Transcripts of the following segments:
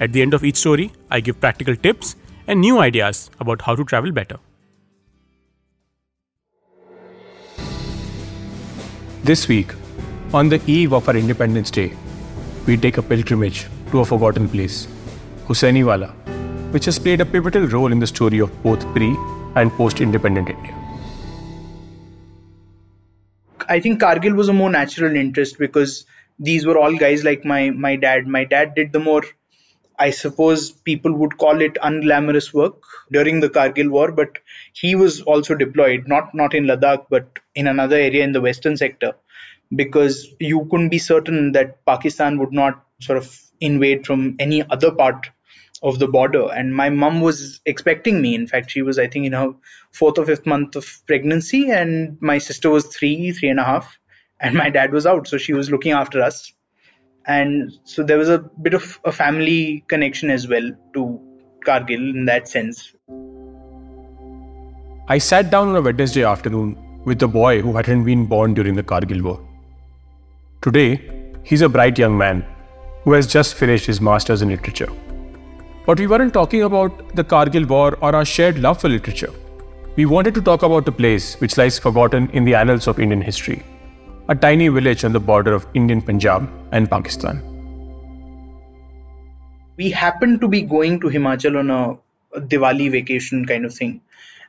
At the end of each story, I give practical tips and new ideas about how to travel better. This week, on the eve of our Independence Day, we take a pilgrimage to a forgotten place, Hussainiwala, which has played a pivotal role in the story of both pre and post independent India. I think Kargil was a more natural interest because these were all guys like my my dad. My dad did the more, I suppose people would call it unglamorous work during the Kargil war, but he was also deployed, not not in Ladakh, but in another area in the western sector, because you couldn't be certain that Pakistan would not sort of invade from any other part of the border. And my mom was expecting me. In fact she was i think in her fourth or fifth month of pregnancy and my sister was three three and a half and my dad was out. So she was looking after us and so there was a bit of a family connection as well to Kargil in that sense. I sat down on a wednesday afternoon with the boy who hadn't been born during the Kargil war. Today he's a bright young man who has just finished his masters in literature. But we weren't talking about the Kargil war or our shared love for literature. We wanted to talk about a place which lies forgotten in the annals of Indian history a tiny village on the border of Indian Punjab and Pakistan. We happened to be going to Himachal on a, Diwali vacation kind of thing.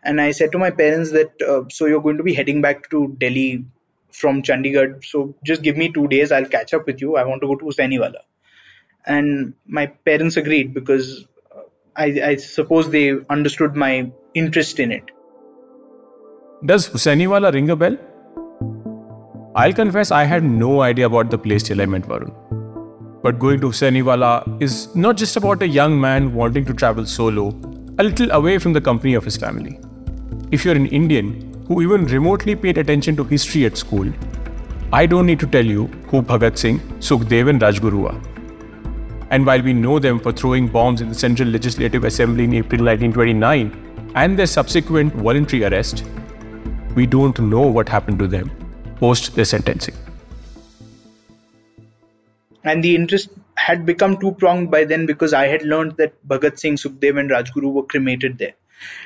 And I said to my parents that, uh, so you're going to be heading back to Delhi from Chandigarh. So just give me two days. I'll catch up with you. I want to go to Hussainiwala and my parents agreed because I, I, suppose they understood my interest in it. Does Hussainiwala ring a bell? I'll confess I had no idea about the place till I met Varun. But going to Hussainiwala is not just about a young man wanting to travel solo, a little away from the company of his family. If you're an Indian who even remotely paid attention to history at school, I don't need to tell you who Bhagat Singh, Sukhdev, and Rajguru are. And while we know them for throwing bombs in the Central Legislative Assembly in April 1929 and their subsequent voluntary arrest, we don't know what happened to them post their sentencing. And the interest had become two pronged by then because I had learned that Bhagat Singh, Sukhdev, and Rajguru were cremated there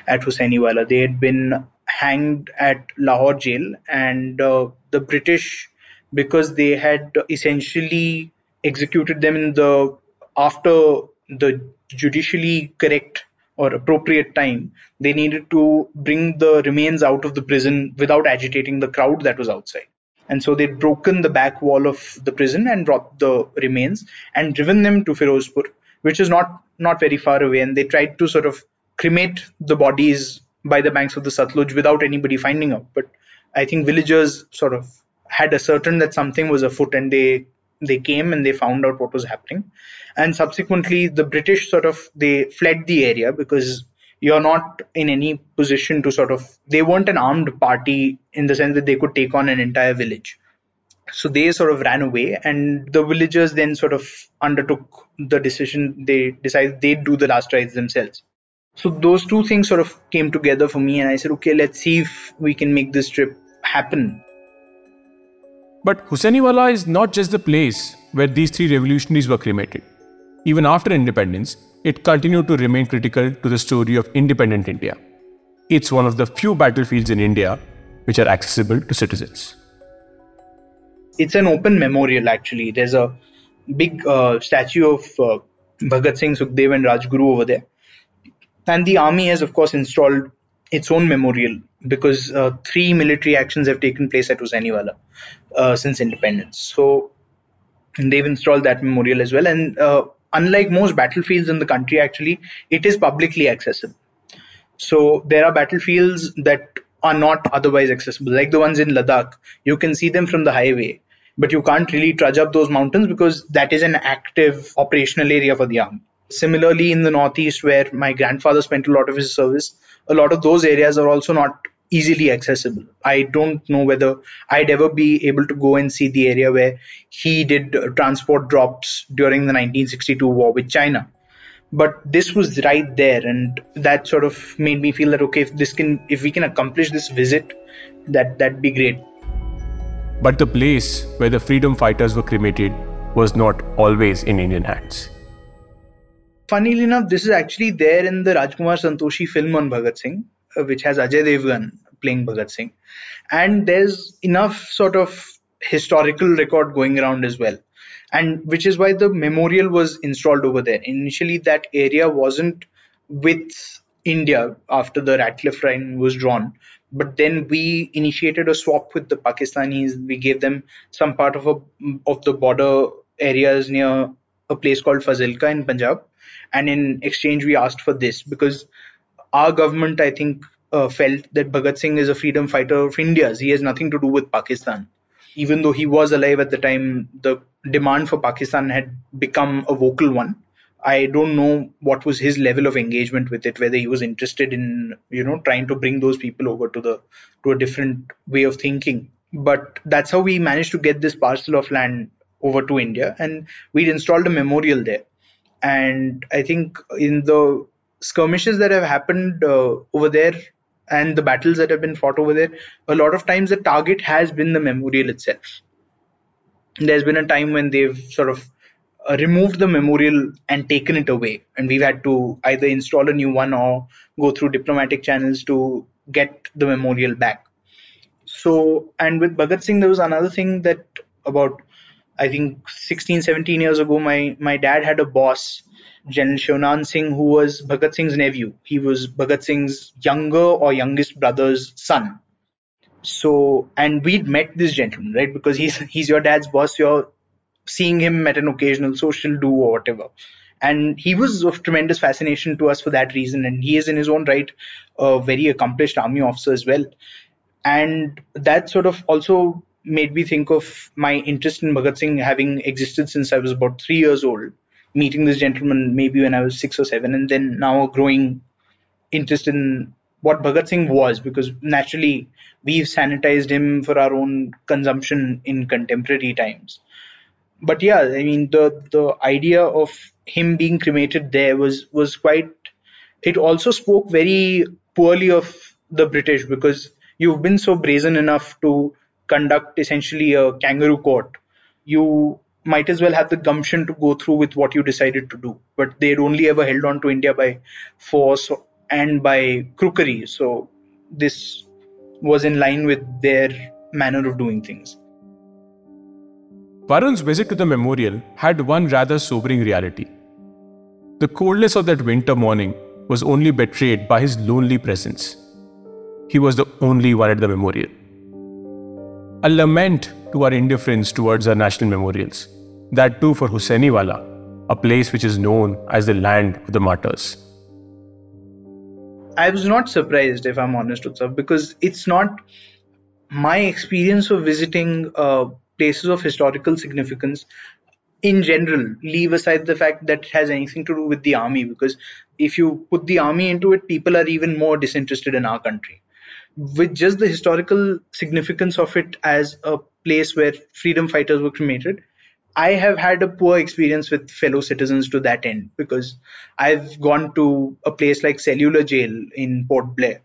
at Hussainiwala. They had been hanged at Lahore jail, and uh, the British, because they had essentially executed them in the after the judicially correct or appropriate time, they needed to bring the remains out of the prison without agitating the crowd that was outside. And so they'd broken the back wall of the prison and brought the remains and driven them to Firozpur, which is not not very far away. And they tried to sort of cremate the bodies by the banks of the Satluj without anybody finding out. But I think villagers sort of had ascertained that something was afoot and they they came and they found out what was happening. And subsequently the british sort of they fled the area because you're not in any position to sort of they weren't an armed party in the sense that they could take on an entire village. So they sort of ran away and the villagers then sort of undertook the decision they decided they'd do the last rites themselves. So those two things sort of came together for me and i said okay let's see if we can make this trip happen but Hussainiwala is not just the place where these three revolutionaries were cremated. Even after independence, it continued to remain critical to the story of independent India. It's one of the few battlefields in India which are accessible to citizens. It's an open memorial, actually. There's a big uh, statue of uh, Bhagat Singh, Sukhdev, and Rajguru over there. And the army has, of course, installed its own memorial because uh, three military actions have taken place at Hussainiwala uh, since independence. So they've installed that memorial as well. And uh, unlike most battlefields in the country, actually, it is publicly accessible. So there are battlefields that are not otherwise accessible, like the ones in Ladakh. You can see them from the highway, but you can't really trudge up those mountains because that is an active operational area for the army. Similarly, in the Northeast, where my grandfather spent a lot of his service, a lot of those areas are also not easily accessible. I don't know whether I'd ever be able to go and see the area where he did uh, transport drops during the 1962 war with China. But this was right there, and that sort of made me feel that okay, if this can, if we can accomplish this visit, that that'd be great. But the place where the freedom fighters were cremated was not always in Indian hands. Funnily enough, this is actually there in the Rajkumar Santoshi film on Bhagat Singh, uh, which has Ajay Devgan playing Bhagat Singh. And there's enough sort of historical record going around as well. And which is why the memorial was installed over there. Initially, that area wasn't with India after the Ratcliffe line was drawn. But then we initiated a swap with the Pakistanis. We gave them some part of a of the border areas near a place called Fazilka in Punjab, and in exchange we asked for this because our government, I think, uh, felt that Bhagat Singh is a freedom fighter of India's. He has nothing to do with Pakistan. Even though he was alive at the time, the demand for Pakistan had become a vocal one. I don't know what was his level of engagement with it, whether he was interested in, you know, trying to bring those people over to the to a different way of thinking. But that's how we managed to get this parcel of land over to India, and we'd installed a memorial there. And I think in the skirmishes that have happened uh, over there and the battles that have been fought over there, a lot of times the target has been the memorial itself. There's been a time when they've sort of uh, removed the memorial and taken it away, and we've had to either install a new one or go through diplomatic channels to get the memorial back. So, and with Bhagat Singh, there was another thing that about I think 16, 17 years ago, my, my dad had a boss, General Sheonan Singh, who was Bhagat Singh's nephew. He was Bhagat Singh's younger or youngest brother's son. So, and we'd met this gentleman, right? Because he's he's your dad's boss. You're seeing him at an occasional social do or whatever. And he was of tremendous fascination to us for that reason. And he is in his own right a very accomplished army officer as well. And that sort of also made me think of my interest in Bhagat Singh having existed since I was about three years old, meeting this gentleman maybe when I was six or seven, and then now a growing interest in what Bhagat Singh was, because naturally we've sanitized him for our own consumption in contemporary times. But yeah, I mean the the idea of him being cremated there was was quite. It also spoke very poorly of the British because you've been so brazen enough to conduct essentially a kangaroo court, you might as well have the gumption to go through with what you decided to do. But they'd only ever held on to India by force and by crookery. So this was in line with their manner of doing things. Varun's visit to the memorial had one rather sobering reality. The coldness of that winter morning was only betrayed by his lonely presence. He was the only one at the memorial a lament to our indifference towards our national memorials. That too for Hussainiwala, a place which is known as the land of the martyrs. I was not surprised, if I'm honest, Utsav, because it's not my experience of visiting uh, places of historical significance in general. Leave aside the fact that it has anything to do with the army, because if you put the army into it, people are even more disinterested in our country with just the historical significance of it as a place where freedom fighters were cremated, I have had a poor experience with fellow citizens to that end because I've gone to a place like Cellular Jail in Port Blair,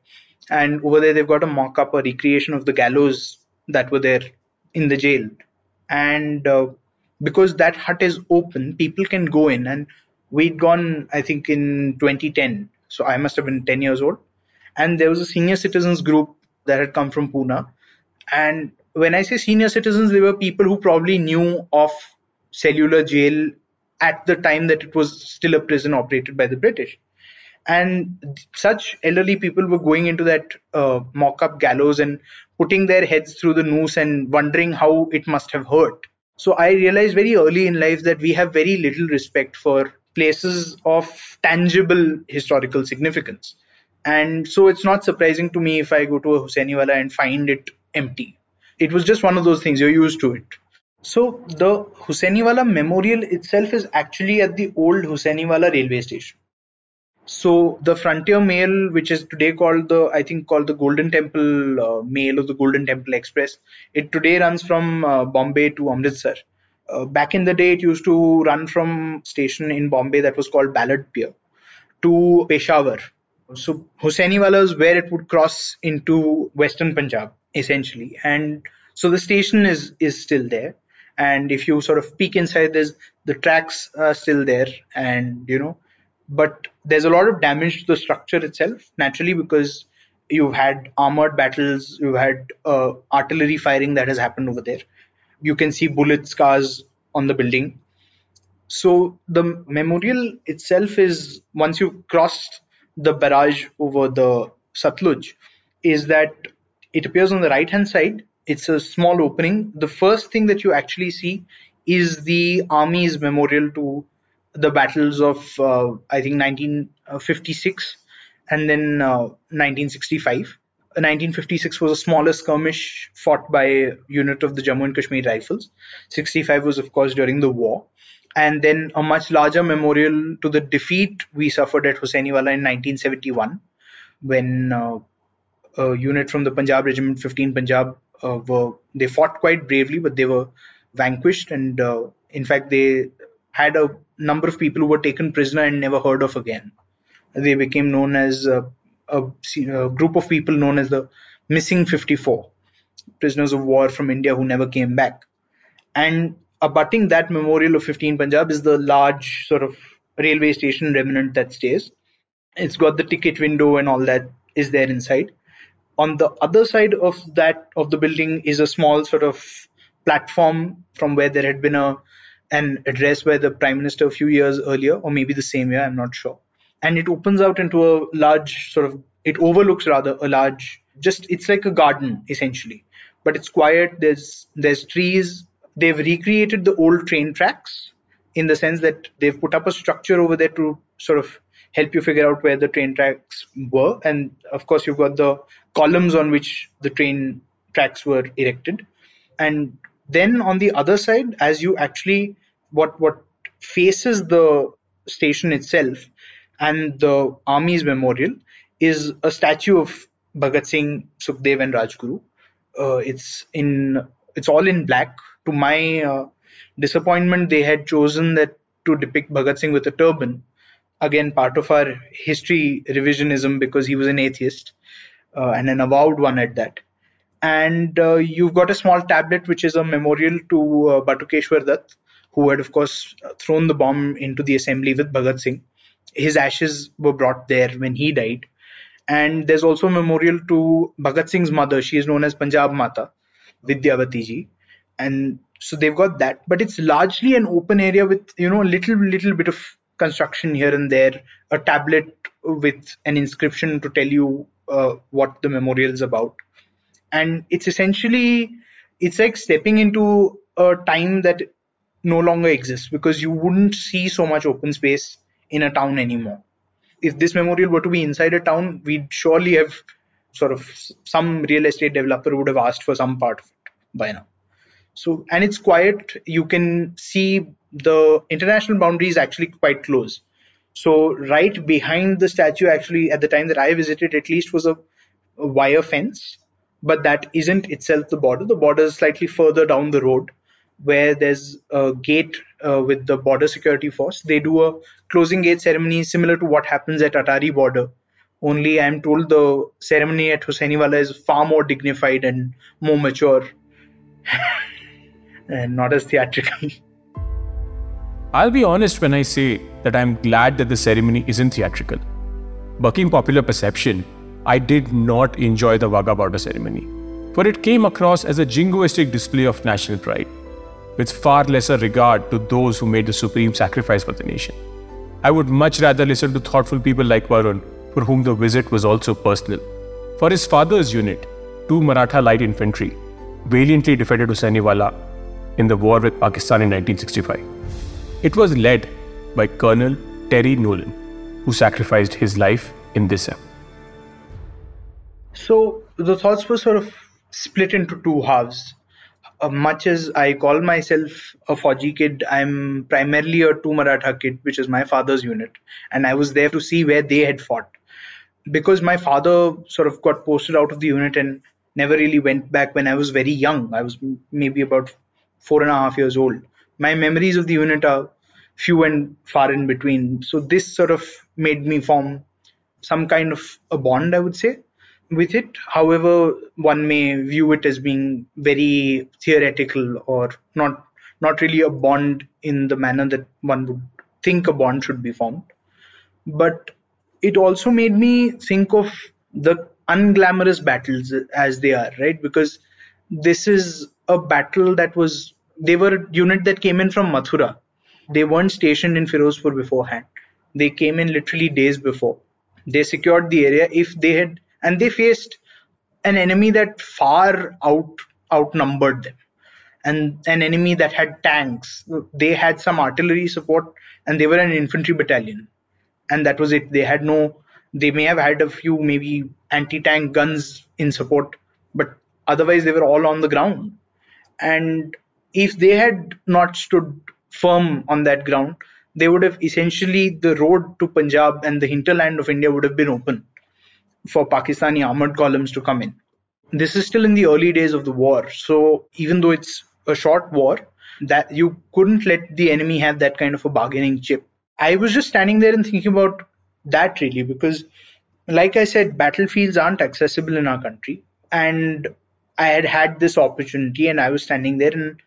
and over there they've got a mock up, a recreation of the gallows that were there in the jail. And uh, because that hut is open, people can go in. And we'd gone, I think, in 2010. So I must have been 10 years old and there was a senior citizens group that had come from Pune. And when I say senior citizens, they were people who probably knew of cellular jail at the time that it was still a prison operated by the British. And such elderly people were going into that uh, mock up gallows and putting their heads through the noose and wondering how it must have hurt. So I realized very early in life that we have very little respect for places of tangible historical significance and so it's not surprising to me if I go to a Hussainiwala and find it empty. It was just one of those things, you're used to it. So the Hussainiwala Memorial itself is actually at the old Hussainiwala railway station. So the Frontier Mail, which is today called the, I think called the Golden Temple uh, Mail or the Golden Temple Express, it today runs from uh, Bombay to Amritsar. Uh, back in the day, it used to run from station in Bombay that was called Ballard Pier to Peshawar. So Hussainiwala is where it would cross into Western Punjab essentially, and so the station is is still there. And if you sort of peek inside there's the tracks are still there. And you know but there's a lot of damage to the structure itself naturally because you've had armored battles you've had uh, artillery firing that has happened over there. You can see bullet scars on the building. So the memorial itself is once you've crossed the barrage over the satluj is that it appears on the right hand side it's a small opening. The first thing that you actually see is the army's memorial to the battles of uh, I think 1956 and then uh, 1965. 1956 was a smaller skirmish fought by a unit of the Jammu and Kashmir Rifles. 65 was, of course, during the war. And then a much larger memorial to the defeat we suffered at Hussainiwala in 1971 when uh, a unit from the Punjab Regiment 15 Punjab uh, were they fought quite bravely, but they were vanquished, and uh, in fact they had a number of people who were taken prisoner and never heard of again. They became known as a, a, a group of people known as the Missing 54, prisoners of war from India who never came back. And abutting that memorial of 15 Punjab is the large sort of railway station remnant that stays. It's got the ticket window and all that is there inside. On the other side of that of the building is a small sort of platform from where there had been a an address by the prime minister a few years earlier or maybe the same year i'm not sure. And it opens out into a large sort of it overlooks rather a large just it's like a garden essentially. But it's quiet there's there's trees they've recreated the old train tracks in the sense that they've put up a structure over there to sort of help you figure out where the train tracks were. And of course, you've got the columns on which the train tracks were erected. And then on the other side, as you actually what what faces the station itself and the army's memorial is a statue of Bhagat Singh, Sukhdev, and Rajguru. Uh, it's in it's all in black. To my uh, disappointment, they had chosen that to depict Bhagat Singh with a turban, again part of our history revisionism because he was an atheist uh, and an avowed one at that. And uh, you've got a small tablet which is a memorial to uh, Batukeshwar Dutt, who had, of course, thrown the bomb into the assembly with Bhagat Singh. His ashes were brought there when he died. And there's also a memorial to Bhagat Singh's mother. She is known as Punjab Mata, Vidyavati ji. And so they've got that. But it's largely an open area with, you know, a little, little bit of construction here and there, a tablet with an inscription to tell you uh, what the memorial is about. And it's essentially, it's like stepping into a time that no longer exists because you wouldn't see so much open space in a town anymore. If this memorial were to be inside a town, we'd surely have sort of some real estate developer would have asked for some part of it by now. So, and it's quiet. You can see the international boundary is actually quite close. So right behind the statue, actually, at the time that I visited, at least was a, a wire fence, but that isn't itself the border. The border is slightly further down the road, where there's a gate uh, with the border security force. They do a closing gate ceremony similar to what happens at Atari border. Only I'm told the ceremony at Hussainiwala is far more dignified and more mature, and not as theatrical. I'll be honest when I say that I'm glad that the ceremony isn't theatrical. Bucking popular perception, I did not enjoy the Wagah border ceremony, for it came across as a jingoistic display of national pride, with far lesser regard to those who made the supreme sacrifice for the nation. I would much rather listen to thoughtful people like Varun, for whom the visit was also personal. For his father's unit, two Maratha light infantry, valiantly defended Hussainiwala in the war with Pakistan in 1965. It was led by Colonel Terry Nolan, who sacrificed his life in this act. So the thoughts were sort of split into two halves. uh, much as I call myself a Fauji kid, I'm primarily a two Maratha kid, which is my father's unit. And I was there to see where they had fought. Because my father sort of got posted out of the unit and never really went back when I was very young. I was maybe about four and a half years old. My memories of the unit are few and far in between. So this sort of made me form some kind of a bond, I would say with it. However, one may view it as being very theoretical or not not really a bond in the manner that one would think a bond should be formed. But it also made me think of the unglamorous battles as they are, right? Because this is a battle that was they were a unit that came in from Mathura. They weren't stationed in Firozpur beforehand. They came in literally days before. They secured the area. If they had and they faced an enemy that far out outnumbered them and an enemy that had tanks they had some artillery support and they were an infantry battalion and that was it they had no they may have had a few maybe anti-tank guns in support but otherwise they were all on the ground and if they had not stood firm on that ground they would have essentially the road to punjab and the hinterland of india would have been open for Pakistani armored columns to come in. This is still in the early days of the war, so even though it's a short war, that you couldn't let the enemy have that kind of a bargaining chip. I was just standing there and thinking about that really because, like I said, battlefields aren't accessible in our country, and I had had this opportunity, and I was standing there and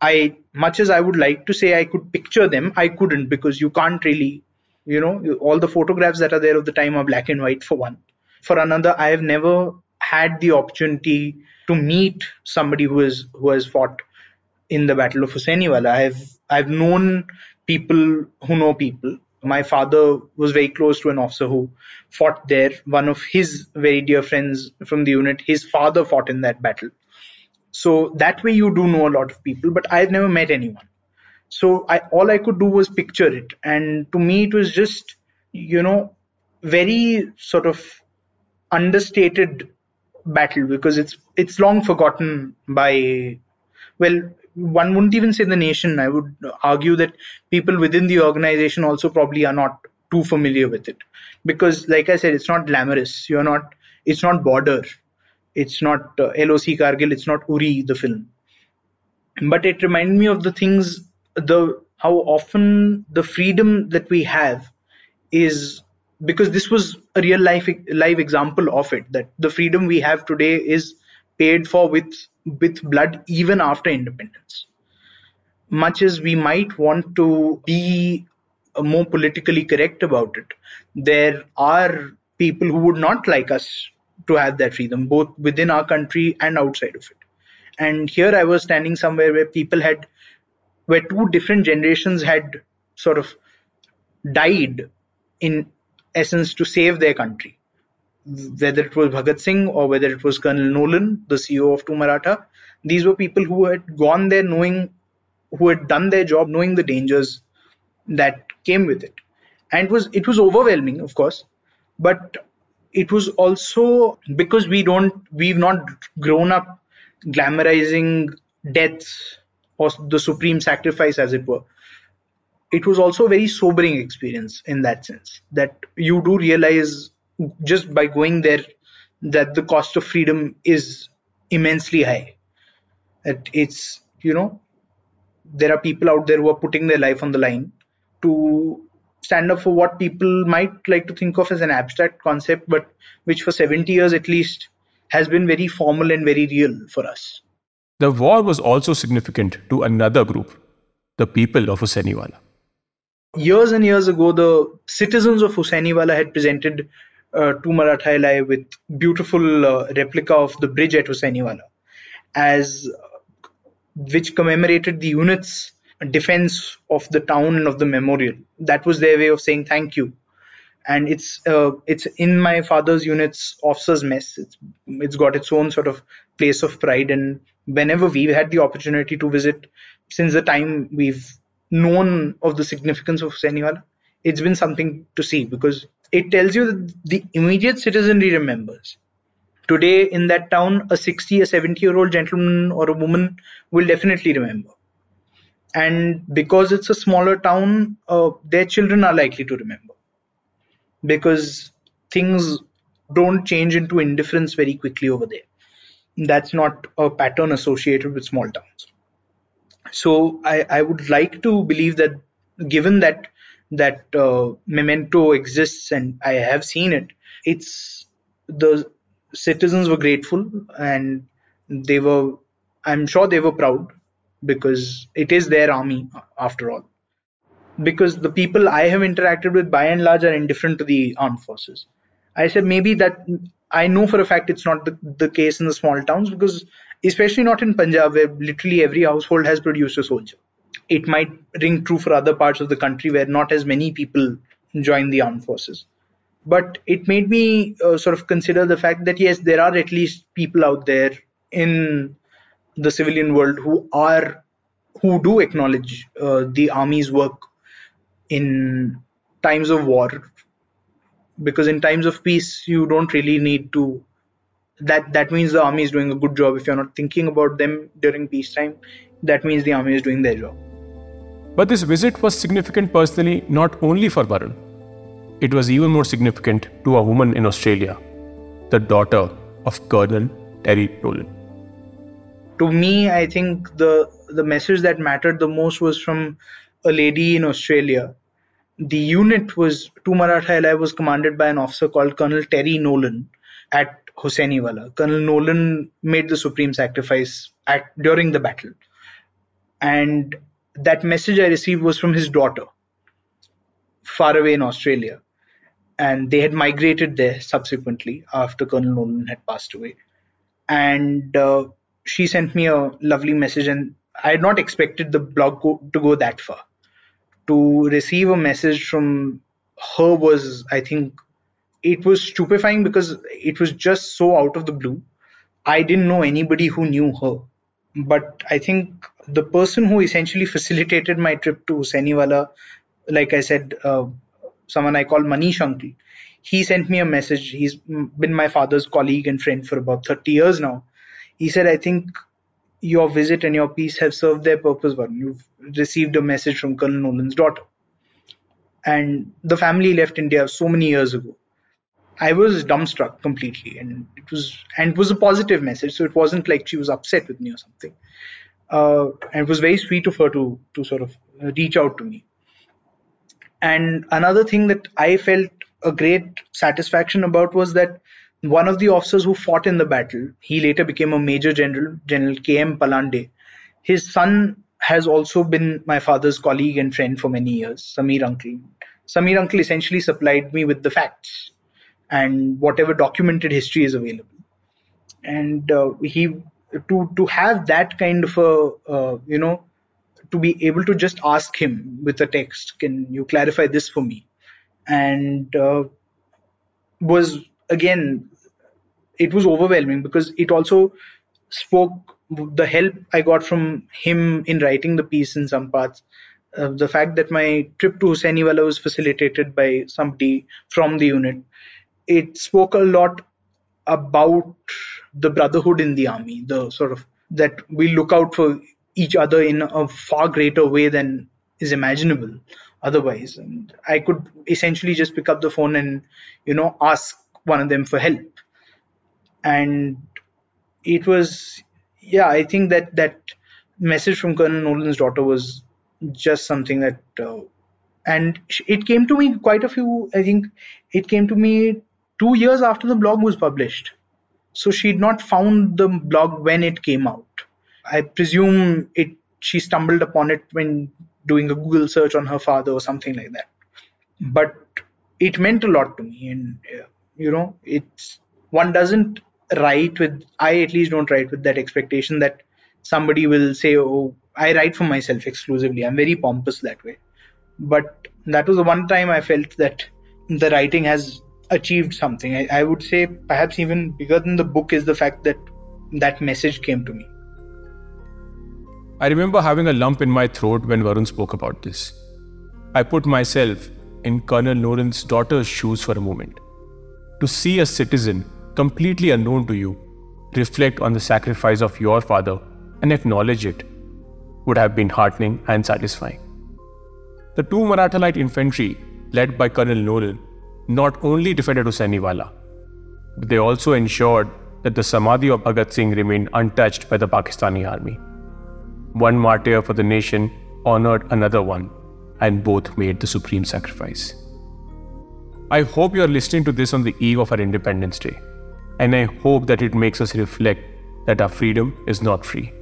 I, much as I would like to say I could picture them, I couldn't because you can't really, you know, all the photographs that are there of the time are black and white for one for another i have never had the opportunity to meet somebody who is who has fought in the battle of Hussainiwala. I've I've known people who know people. My father was very close to an officer who fought there. One of his very dear friends from the unit, his father fought in that battle. So that way you do know a lot of people, but I've never met anyone. So I all I could do was picture it, and to me it was just you know very sort of understated battle because it's it's long forgotten by well one wouldn't even say the nation. I would argue that people within the organization also probably are not too familiar with it. Because like i said it's not glamorous. You're not it's not border. It's not uh, loc kargil. It's not uri the film. But it reminded me of the things the how often the freedom that we have is because this was a real life live example of it that the freedom we have today is paid for with with blood even after independence much as we might want to be uh, more politically correct about it there are people who would not like us to have that freedom both within our country and outside of it and here i was standing somewhere where people had where two different generations had sort of died in essence to save their country. Whether it was Bhagat Singh or whether it was Colonel Nolan, the CEO of Two Maratha, these were people who had gone there knowing, who had done their job knowing the dangers that came with it. And it was it was overwhelming, of course, but it was also because we don't we've not grown up glamorizing deaths or the supreme sacrifice as it were it was also a very sobering experience in that sense that you do realize just by going there that the cost of freedom is immensely high. That it's you know there are people out there who are putting their life on the line to stand up for what people might like to think of as an abstract concept but which for 70 years at least has been very formal and very real for us. The war was also significant to another group the people of Hussainiwala. Years and years ago, the citizens of Hussainiwala had presented uh, to with beautiful uh, replica of the bridge at Hussainiwala, as uh, which commemorated the unit's defense of the town and of the memorial. That was their way of saying thank you. And it's uh, it's in my father's unit's officers' mess. It's it's got its own sort of place of pride. And whenever we've had the opportunity to visit, since the time we've known of the significance of Hussainiwala, it's been something to see because it tells you that the immediate citizenry remembers. today in that town a 60 a 70 year old gentleman or a woman will definitely remember. And because it's a smaller town uh, their children are likely to remember. Because things don't change into indifference very quickly over there. That's not a pattern associated with small towns. So i, I would like to believe that given that that uh, memento exists and i have seen it. It's the citizens were grateful and they were i'm sure they were proud because it is their army after all. Because the people i have interacted with by and large are indifferent to the armed forces. I said maybe that i know for a fact it's not the, the case in the small towns because especially not in punjab where literally every household has produced a soldier it might ring true for other parts of the country where not as many people join the armed forces. But it made me uh, sort of consider the fact that yes there are at least people out there in the civilian world who are who do acknowledge uh, the army's work in times of war. Because in times of peace you don't really need to that that means the army is doing a good job. If you're not thinking about them during peacetime that means the army is doing their job but this visit was significant personally not only for Varun. It was even more significant to a woman in Australia, the daughter of Colonel Terry Nolan. To me, I think the the message that mattered the most was from a lady in Australia. The unit was two Maratha LI was commanded by an officer called Colonel Terry Nolan at Hussainiwala. Colonel Nolan made the supreme sacrifice at during the battle, and that message I received was from his daughter, far away in Australia, and they had migrated there subsequently after Colonel Nolan had passed away, and uh, she sent me a lovely message, and I had not expected the blog go, to go that far. To receive a message from her was, I think, it was stupefying because it was just so out of the blue. I didn't know anybody who knew her, but I think the person who essentially facilitated my trip to Hussainiwala, like I said, uh, someone I call Manish Uncle, he sent me a message. He's been my father's colleague and friend for about 30 years now. He said, I think your visit and your piece have served their purpose, but you've received a message from Colonel Nolan's daughter. And the family left India so many years ago. I was dumbstruck completely, and it was and it was a positive message. So it wasn't like she was upset with me or something. Uh, and it was very sweet of her to to sort of reach out to me. And another thing that I felt a great satisfaction about was that one of the officers who fought in the battle, he later became a major general, General K.M. Palande. His son has also been my father's colleague and friend for many years, Samir Uncle. Samir Uncle essentially supplied me with the facts and whatever documented history is available. And uh, he to to have that kind of a uh, you know to be able to just ask him with a text, can you clarify this for me? And uh, was again, it was overwhelming because it also spoke the help I got from him in writing the piece in some parts. Uh, the fact that my trip to Hussainiwala was facilitated by somebody from the unit, it spoke a lot about the brotherhood in the army, the sort of that we look out for each other in a far greater way than is imaginable otherwise. And I could essentially just pick up the phone and, you know, ask one of them for help. And it was, yeah, I think that that message from Colonel Nolan's daughter was just something that, uh, and it came to me quite a few, I think it came to me two years after the blog was published. So she'd not found the blog when it came out. I presume it she stumbled upon it when doing a Google search on her father or something like that. But it meant a lot to me, and uh, you know, it's one doesn't write with I at least don't write with that expectation that somebody will say, "Oh, I write for myself exclusively." I'm very pompous that way. But that was the one time I felt that the writing has achieved something. I, I would say perhaps even bigger than the book is the fact that that message came to me. I remember having a lump in my throat when Varun spoke about this. I put myself in Colonel Nolan's daughter's shoes for a moment. To see a citizen completely unknown to you, reflect on the sacrifice of your father and acknowledge it would have been heartening and satisfying. The two Maratha light infantry, led by Colonel Nolan, not only defended Hussainiwala, but they also ensured that the Samadhi of Bhagat Singh remained untouched by the Pakistani army. One martyr for the nation honored another one, and both made the supreme sacrifice. I hope you are listening to this on the eve of our Independence Day, and I hope that it makes us reflect that our freedom is not free.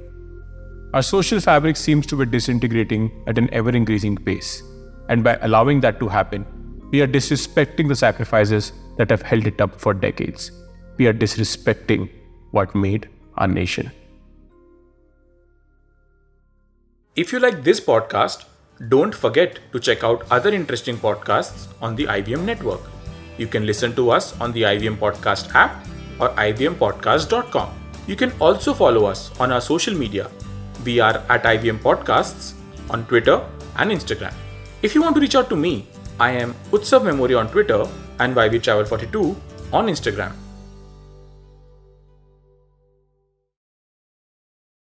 Our social fabric seems to be disintegrating at an ever increasing pace, and by allowing that to happen, we are disrespecting the sacrifices that have held it up for decades. We are disrespecting what made our nation. If you like this podcast, don't forget to check out other interesting podcasts on the IVM network. You can listen to us on the IVM Podcast app or ivmpodcast.com. You can also follow us on our social media. We are at IVM Podcasts on Twitter and Instagram. If you want to reach out to me, I am Utsav Mamoria on Twitter and YV Travel 42 on Instagram.